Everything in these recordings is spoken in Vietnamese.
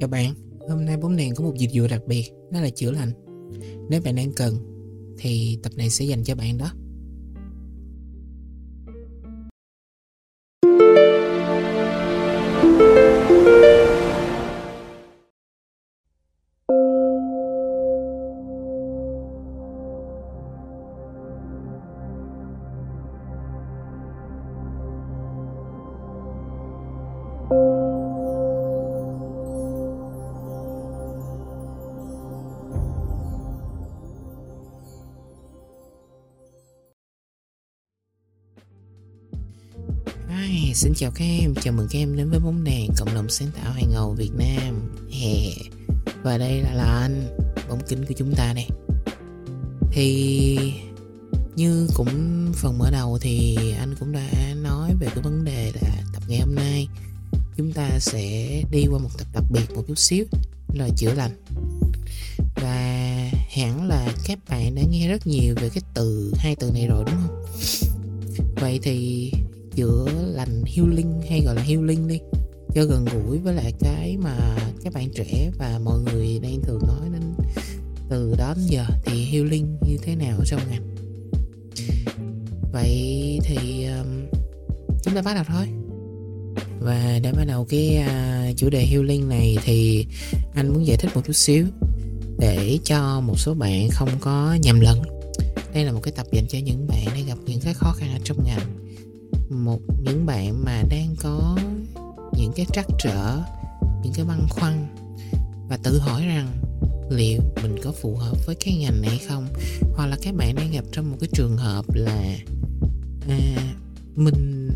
Chào bạn, hôm nay bóng đèn có một dịch vụ đặc biệt, đó là chữa lành. Nếu bạn đang cần, thì tập này sẽ dành cho bạn đó. Hi, xin chào các em, chào mừng các em đến với bóng đèn cộng đồng sáng tạo hàng ngầu Việt Nam. Hè. Và đây là, là anh, bóng kính của chúng ta đây. Thì như cũng phần mở đầu thì anh cũng đã nói về cái vấn đề là tập ngày hôm nay chúng ta sẽ đi qua một tập đặc biệt một chút xíu là chữa lành và hẳn là các bạn đã nghe rất nhiều về cái từ hai từ này rồi đúng không vậy thì chữa lành healing hay gọi là healing đi. Cho gần gũi với lại cái mà các bạn trẻ và mọi người đang thường nói đến từ đó đến giờ thì healing như thế nào trong ngành vậy thì um, chúng ta bắt đầu thôi. Và để bắt đầu cái uh, chủ đề healing này thì anh muốn giải thích một chút xíu để cho một số bạn không có nhầm lẫn. Đây là một cái tập dành cho những bạn đang gặp những cái khó khăn ở trong ngành một những bạn mà đang có những cái trắc trở những cái băn khoăn và tự hỏi rằng liệu mình có phù hợp với cái ngành này không? Hoặc là các bạn đang gặp trong một cái trường hợp là à, mình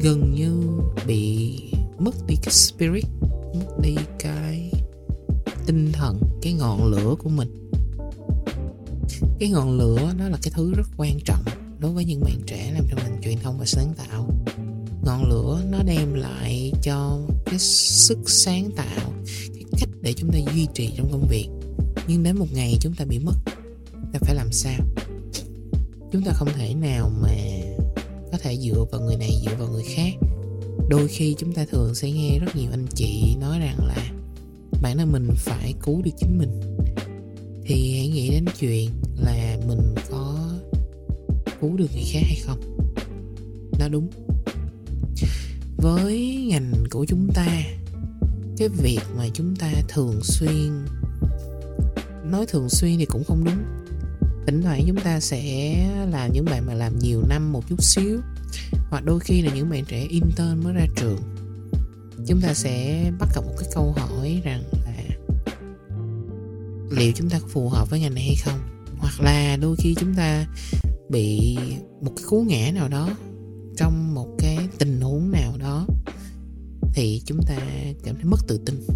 gần như bị mất đi cái spirit mất đi cái tinh thần cái ngọn lửa của mình. Cái ngọn lửa đó là cái thứ rất quan trọng đối với những bạn trẻ làm trong ngành truyền thông và sáng tạo. Ngọn lửa nó đem lại cho cái sức sáng tạo, cái cách để chúng ta duy trì trong công việc. Nhưng đến một ngày chúng ta bị mất, ta phải làm sao? Chúng ta không thể nào mà có thể dựa vào người này, dựa vào người khác. Đôi khi chúng ta thường sẽ nghe rất nhiều anh chị nói rằng là bản thân mình phải cứu được chính mình. Thì hãy nghĩ đến chuyện là mình có cứu được người khác hay không? Nó đúng. Với ngành của chúng ta, cái việc mà chúng ta thường xuyên, nói thường xuyên thì cũng không đúng. Thỉnh thoảng chúng ta sẽ là những bạn mà làm nhiều năm một chút xíu, hoặc đôi khi là những bạn trẻ intern mới ra trường. Chúng ta sẽ bắt gặp một cái câu hỏi rằng là liệu chúng ta có phù hợp với ngành này hay không? Hoặc là đôi khi chúng ta bị một cái cú ngã nào đó trong một cái tình huống nào đó thì chúng ta cảm thấy mất tự tin.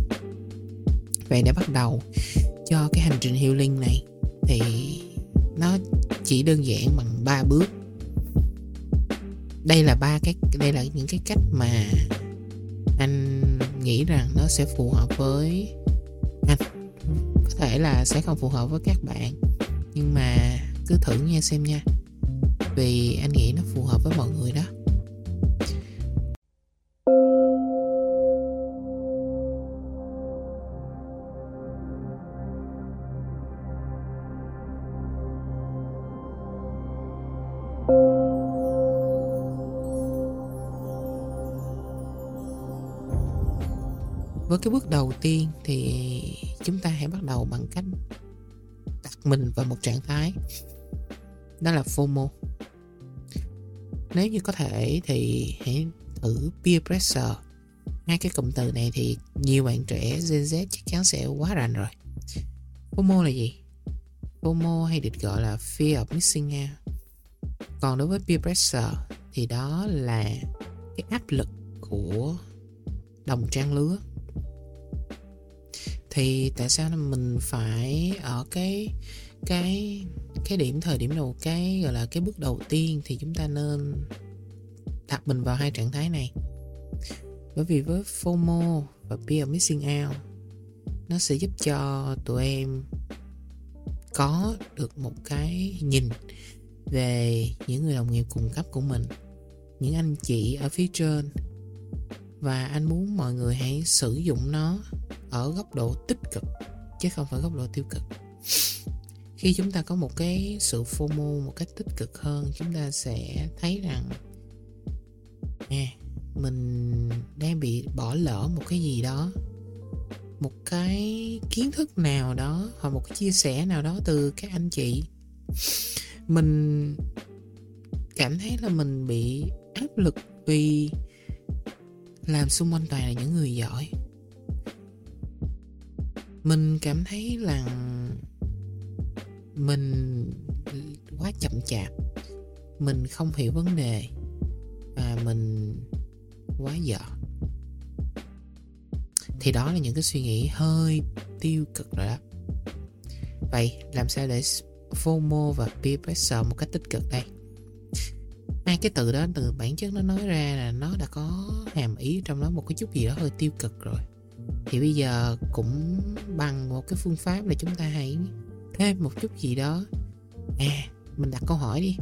Vậy để bắt đầu cho cái hành trình healing này thì nó chỉ đơn giản bằng ba bước. Đây là ba cái, đây là những cái cách mà anh nghĩ rằng nó sẽ phù hợp với anh. Có thể là sẽ không phù hợp với các bạn, nhưng mà cứ thử nghe xem nha vì anh nghĩ nó phù hợp với mọi người đó. Với cái bước đầu tiên thì chúng ta hãy bắt đầu bằng cách đặt mình vào một trạng thái. Đó là FOMO nếu như có thể thì hãy thử peer pressure. Ngay cái cụm từ này thì nhiều bạn trẻ Gen Z chắc chắn sẽ quá rành rồi. FOMO là gì? FOMO hay được gọi là Fear of Missing Out. Còn đối với peer pressure thì đó là cái áp lực của đồng trang lứa. Thì tại sao mình phải ở cái cái cái điểm, thời điểm đầu, cái, gọi là, cái bước đầu tiên thì chúng ta nên đặt mình vào hai trạng thái này. Bởi vì với FOMO và Fear Missing Out, nó sẽ giúp cho tụi em có được một cái nhìn về những người đồng nghiệp cùng cấp của mình, những anh chị ở phía trên. Và anh muốn mọi người hãy sử dụng nó ở góc độ tích cực, chứ không phải góc độ tiêu cực khi chúng ta có một cái sự FOMO một cách tích cực hơn chúng ta sẽ thấy rằng à, mình đang bị bỏ lỡ một cái gì đó một cái kiến thức nào đó hoặc một cái chia sẻ nào đó từ các anh chị. Mình cảm thấy là mình bị áp lực vì làm xung quanh toàn là những người giỏi. Mình cảm thấy là mình quá chậm chạp. Mình không hiểu vấn đề và mình quá dở. Thì đó là những cái suy nghĩ hơi tiêu cực rồi đó. Vậy làm sao để FOMO và peer pressure một cách tích cực đây? Hai cái từ đó từ bản chất nó nói ra là nó đã có hàm ý trong đó một cái chút gì đó hơi tiêu cực rồi. Thì bây giờ cũng bằng một cái phương pháp là chúng ta hãy thêm một chút gì đó. À mình đặt câu hỏi đi.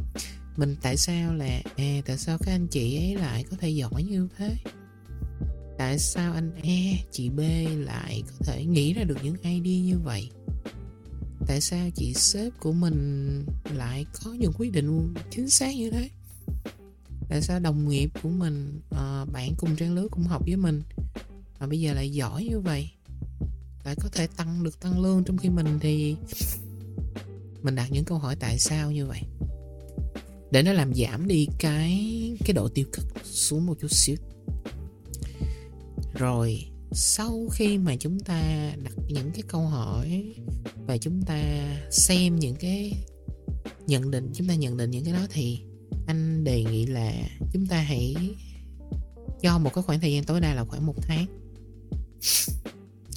Mình tại sao là à tại sao các anh chị ấy lại có thể giỏi như thế? Tại sao anh e chị b lại có thể nghĩ ra được những idea như vậy? Tại sao chị sếp của mình lại có những quyết định chính xác như thế? Tại sao đồng nghiệp của mình à, bạn cùng trang lứa cũng học với mình mà bây giờ lại giỏi như vậy? Lại có thể tăng được tăng lương trong khi mình thì mình đặt những câu hỏi tại sao như vậy? Để nó làm giảm đi cái cái độ tiêu cực xuống một chút xíu. Rồi, sau khi mà chúng ta đặt những cái câu hỏi và chúng ta xem những cái nhận định, chúng ta nhận định những cái đó thì anh đề nghị là chúng ta hãy cho một cái khoảng thời gian tối đa là khoảng một tháng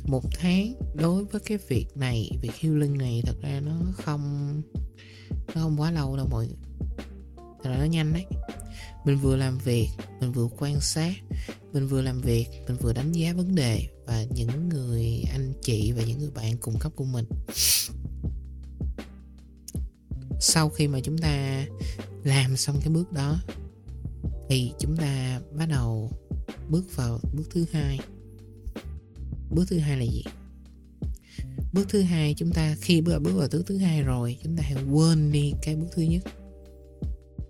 một tháng đối với cái việc này, việc healing này, thật ra nó không nó không quá lâu đâu mọi người. Thật ra nó nhanh đấy. Mình vừa làm việc, mình vừa quan sát, mình vừa làm việc, mình vừa đánh giá vấn đề và những người anh chị và những người bạn cùng cấp của mình. Sau khi mà chúng ta làm xong cái bước đó, thì chúng ta bắt đầu bước vào bước thứ hai bước thứ hai là gì? Bước thứ hai chúng ta, khi bước bước vào bước thứ hai rồi, chúng ta hãy quên đi cái bước thứ nhất.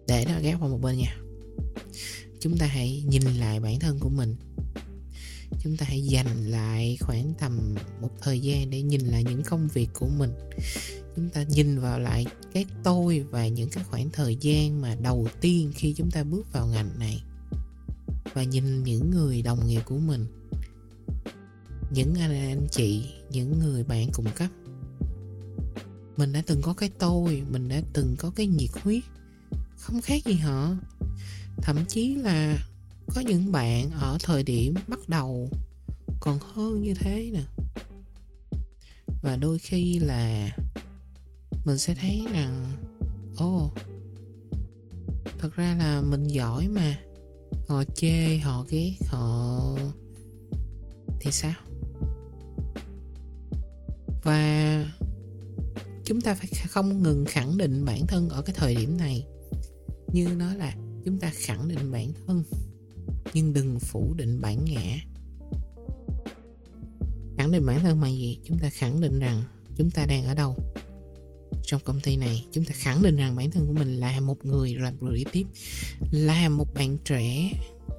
Để nó ghép vào một bên nha. Chúng ta hãy nhìn lại bản thân của mình. Chúng ta hãy dành lại khoảng tầm một thời gian để nhìn lại những công việc của mình. Chúng ta nhìn vào lại cái tôi và những cái khoảng thời gian mà đầu tiên khi chúng ta bước vào ngành này. Và nhìn những người đồng nghiệp của mình những anh anh chị những người bạn cùng cấp. Mình đã từng có cái tôi mình đã từng có cái nhiệt huyết không khác gì họ. Thậm chí là có những bạn ở thời điểm bắt đầu còn hơn như thế nè. Và đôi khi là mình sẽ thấy rằng ô oh, thật ra là mình giỏi mà. Họ chê họ ghét họ thì sao? Và chúng ta phải không ngừng khẳng định bản thân ở cái thời điểm này. Như nói là chúng ta khẳng định bản thân, nhưng đừng phủ định bản ngã. Khẳng định bản thân bằng gì? Chúng ta khẳng định rằng chúng ta đang ở đâu. Trong công ty này, chúng ta khẳng định rằng bản thân của mình là một người làm creative, là một bạn trẻ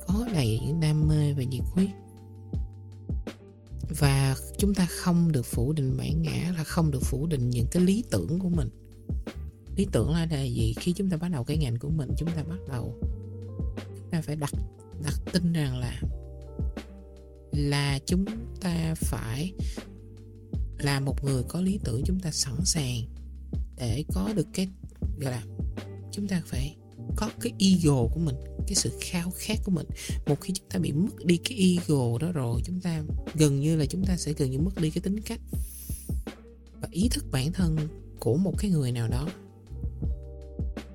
có đầy những đam mê và nhiệt huyết và chúng ta không được phủ định bản ngã là không được phủ định những cái lý tưởng của mình. Lý tưởng là là gì? Khi chúng ta bắt đầu cái ngành của mình, chúng ta bắt đầu, chúng ta phải đặt đặt tin rằng là là chúng ta phải là một người có lý tưởng chúng ta sẵn sàng để có được cái, gọi là, chúng ta phải có cái ego của mình cái sự khao khát của mình. Một khi chúng ta bị mất đi cái ego đó rồi, chúng ta gần như là chúng ta sẽ gần như mất đi cái tính cách và ý thức bản thân của một cái người nào đó.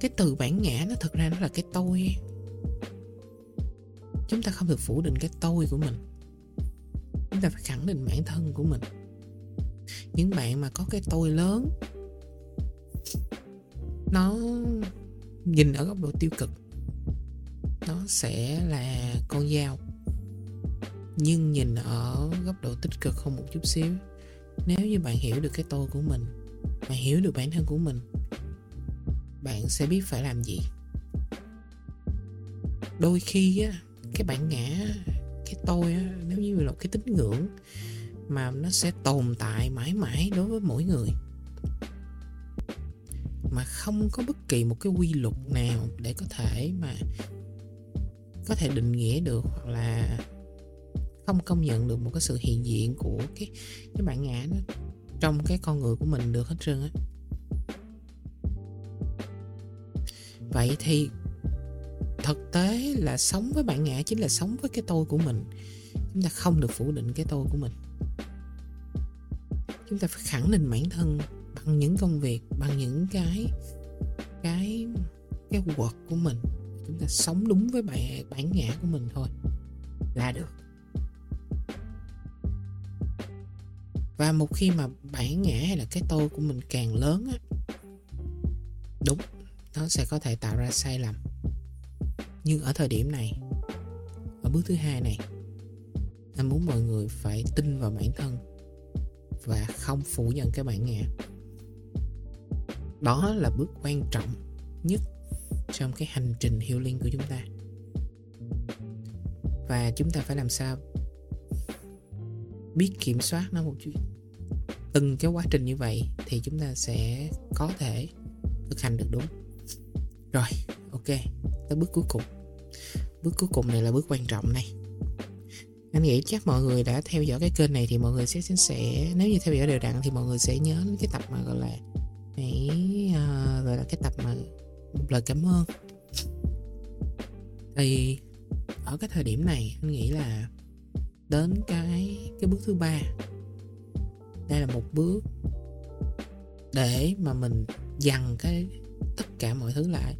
Cái từ bản ngã nó thật ra nó là cái tôi chúng ta không được phủ định cái tôi của mình. Chúng ta phải khẳng định bản thân của mình. Những bạn mà có cái tôi lớn, nó nhìn ở góc độ tiêu cực nó sẽ là con dao. Nhưng nhìn ở góc độ tích cực hơn một chút xíu. Nếu như bạn hiểu được cái tôi của mình, bạn hiểu được bản thân của mình, bạn sẽ biết phải làm gì. Đôi khi á, cái bản ngã, cái tôi á, nếu như là cái tín ngưỡng mà nó sẽ tồn tại mãi mãi đối với mỗi người, mà không có bất kỳ một cái quy luật nào để có thể mà có thể định nghĩa được hoặc là không công nhận được một cái sự hiện diện của cái cái bản ngã đó trong cái con người của mình được hết trơn á. Vậy thì thực tế là sống với bản ngã chính là sống với cái tôi của mình. Chúng ta không được phủ định cái tôi của mình. Chúng ta phải khẳng định bản thân bằng những công việc, bằng những cái cái cái quật của mình chúng ta sống đúng với bản bản ngã của mình thôi. Là được. Và một khi mà bản ngã hay là cái tôi của mình càng lớn á, đúng, nó sẽ có thể tạo ra sai lầm. Nhưng ở thời điểm này, ở bước thứ hai này anh muốn mọi người phải tin vào bản thân và không phủ nhận cái bản ngã. Đó là bước quan trọng nhất trong cái hành trình healing của chúng ta. Và chúng ta phải làm sao biết kiểm soát nó một chút. Từng cái quá trình như vậy thì chúng ta sẽ có thể thực hành được đúng. Rồi ok tới bước cuối cùng. Bước cuối cùng này là bước quan trọng này. Anh nghĩ chắc mọi người đã theo dõi cái kênh này thì mọi người sẽ sẽ nếu như theo dõi đều đặn thì mọi người sẽ nhớ cái tập mà gọi là hãy uh, à, gọi là cái tập mà một lời cảm ơn. Thì, ở cái thời điểm này, anh nghĩ là đến cái cái bước thứ ba. Đây là một bước để mà mình dằn cái tất cả mọi thứ lại.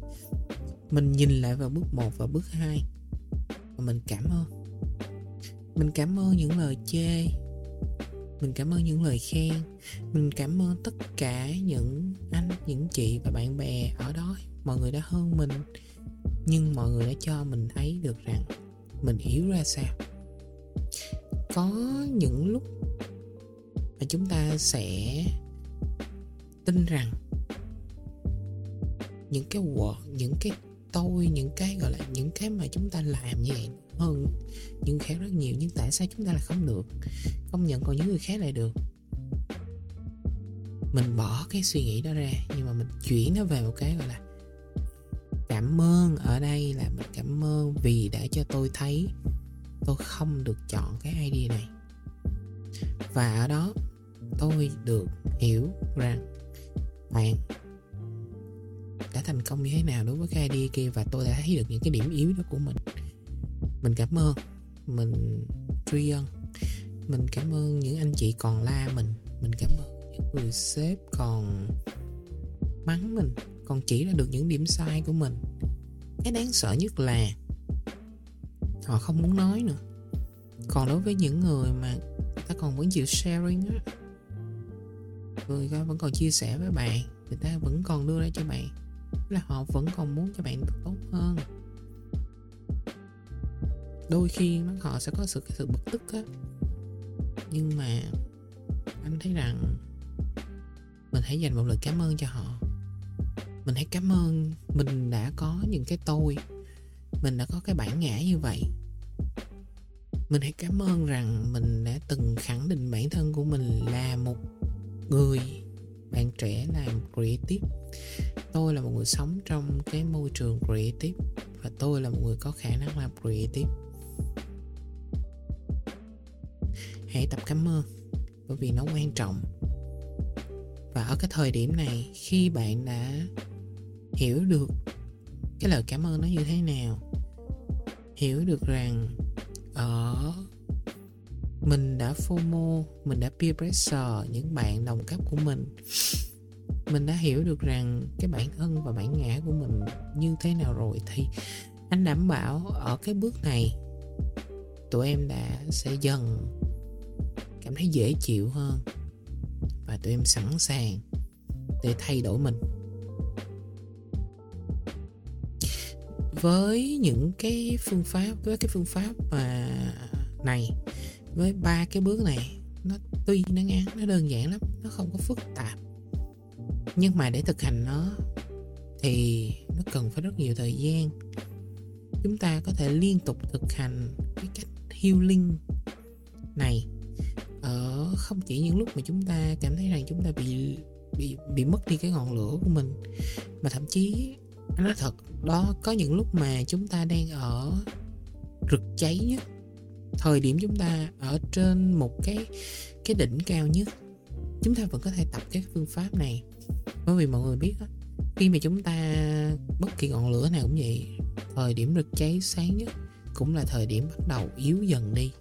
Mình nhìn lại vào bước 1 và bước 2 và mình cảm ơn. Mình cảm ơn những lời chê. Mình cảm ơn những lời khen. Mình cảm ơn tất cả những anh, những chị và bạn bè ở đó mọi người đã hơn mình, nhưng mọi người đã cho mình thấy được rằng mình yếu ra sao. Có những lúc mà chúng ta sẽ tin rằng những cái word những cái tôi, những cái gọi là những cái mà chúng ta làm như vậy hơn những khác rất nhiều, nhưng tại sao chúng ta lại không được công nhận còn những người khác lại được? Mình bỏ cái suy nghĩ đó ra, nhưng mà mình chuyển nó về một cái gọi là cảm ơn ở đây là mình cảm ơn vì đã cho tôi thấy tôi không được chọn cái id này. Và ở đó tôi được hiểu rằng bạn đã thành công như thế nào đối với cái ID kia và tôi đã thấy được những cái điểm yếu đó của mình. Mình cảm ơn, mình tri ân, mình cảm ơn những anh chị còn la mình mình cảm ơn những người sếp còn mắng mình còn chỉ ra được những điểm sai của mình. Cái đáng sợ nhất là họ không muốn nói nữa. Còn đối với những người mà ta còn vẫn chịu sharing á, người ta vẫn còn chia sẻ với bạn, người ta vẫn còn đưa ra cho bạn, là họ vẫn còn muốn cho bạn tốt hơn. Đôi khi họ sẽ có sự, cái sự bực tức á. Nhưng mà anh thấy rằng mình hãy dành một lời cảm ơn cho họ mình hãy cảm ơn. Mình đã có những cái tôi. Mình đã có cái bản ngã như vậy. Mình hãy cảm ơn rằng mình đã từng khẳng định bản thân của mình là một người, bạn trẻ làm creative. Tôi là một người sống trong cái môi trường creative và tôi là một người có khả năng làm creative. Hãy tập cảm ơn bởi vì nó quan trọng. Và ở cái thời điểm này, khi bạn đã hiểu được cái lời cảm ơn nó như thế nào, hiểu được rằng ở mình đã FOMO, mình đã peer pressure những bạn đồng cấp của mình mình đã hiểu được rằng cái bản thân và bản ngã của mình như thế nào rồi, thì anh đảm bảo ở cái bước này tụi em đã sẽ dần cảm thấy dễ chịu hơn và tụi em sẵn sàng để thay đổi mình. Với những cái phương pháp, với cái phương pháp mà này, với ba cái bước này, nó tuy nó ngắn, nó đơn giản lắm, nó không có phức tạp. Nhưng mà để thực hành nó thì nó cần phải rất nhiều thời gian. Chúng ta có thể liên tục thực hành cái cách healing này ở không chỉ những lúc mà chúng ta cảm thấy rằng chúng ta bị bị bị mất đi cái ngọn lửa của mình, mà thậm chí anh nói thật đó có những lúc mà chúng ta đang ở rực cháy nhất thời điểm chúng ta ở trên một cái cái đỉnh cao nhất chúng ta vẫn có thể tập cái phương pháp này. Bởi vì mọi người biết đó, khi mà chúng ta bất kỳ ngọn lửa nào cũng vậy thời điểm rực cháy sáng nhất cũng là thời điểm bắt đầu yếu dần đi.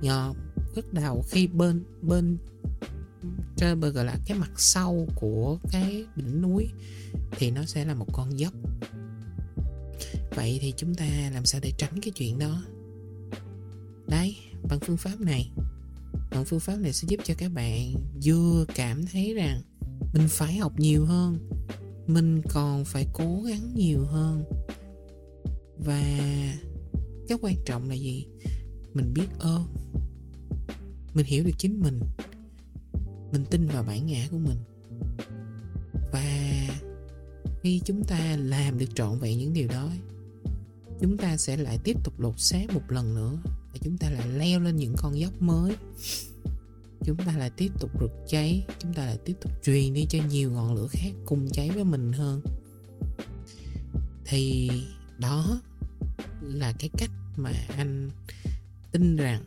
Nhờ bắt đầu khi bên bên trên gọi là cái mặt sau của cái đỉnh núi thì nó sẽ là một con dốc. Vậy thì chúng ta làm sao để tránh cái chuyện đó? Đấy, bằng phương pháp này. Bằng phương pháp này sẽ giúp cho các bạn vừa cảm thấy rằng mình phải học nhiều hơn, mình còn phải cố gắng nhiều hơn. Và cái quan trọng là gì? Mình biết ơn. Mình hiểu được chính mình. Mình tin vào bản ngã của mình khi chúng ta làm được trọn vẹn những điều đó, chúng ta sẽ lại tiếp tục lột xác một lần nữa và chúng ta lại leo lên những con dốc mới. Chúng ta lại tiếp tục rực cháy, chúng ta lại tiếp tục truyền đi cho nhiều ngọn lửa khác cùng cháy với mình hơn. Thì đó là cái cách mà anh tin rằng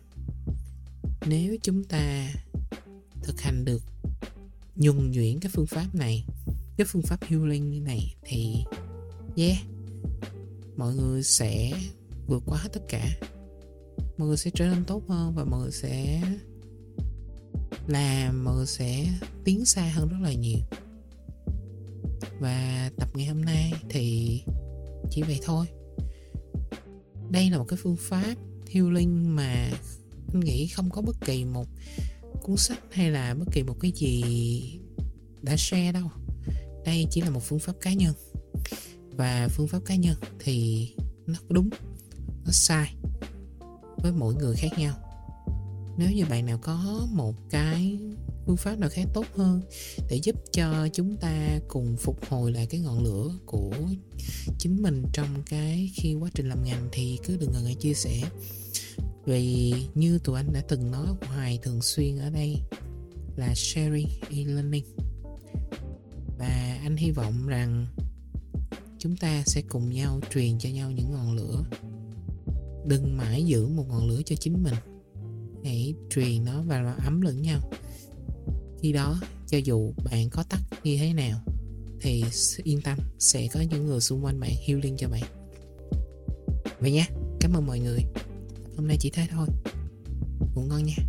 nếu chúng ta thực hành được nhuần nhuyễn cái phương pháp này cái phương pháp healing như này thì, yeah, mọi người sẽ vượt qua hết tất cả. Mọi người sẽ trở nên tốt hơn và mọi người sẽ làm, mọi người sẽ tiến xa hơn rất là nhiều. Và tập ngày hôm nay thì chỉ vậy thôi. Đây là một cái phương pháp healing mà anh nghĩ không có bất kỳ một cuốn sách hay là bất kỳ một cái gì đã share đâu đây chỉ là một phương pháp cá nhân. Và phương pháp cá nhân thì nó đúng, nó sai với mỗi người khác nhau. Nếu như bạn nào có một cái phương pháp nào khác tốt hơn để giúp cho chúng ta cùng phục hồi lại cái ngọn lửa của chính mình trong cái khi quá trình làm ngành thì cứ đừng ngần ngại chia sẻ. Vì như tụi anh đã từng nói hoài thường xuyên ở đây là sharing e-learning và anh hy vọng rằng chúng ta sẽ cùng nhau truyền cho nhau những ngọn lửa. Đừng mãi giữ một ngọn lửa cho chính mình. Hãy truyền nó và ấm lẫn nhau. Khi đó, cho dù bạn có tắt như thế nào, thì yên tâm, sẽ có những người xung quanh bạn hiêu liên cho bạn. Vậy nha, cảm ơn mọi người. Hôm nay chỉ thế thôi. Ngủ ngon nha.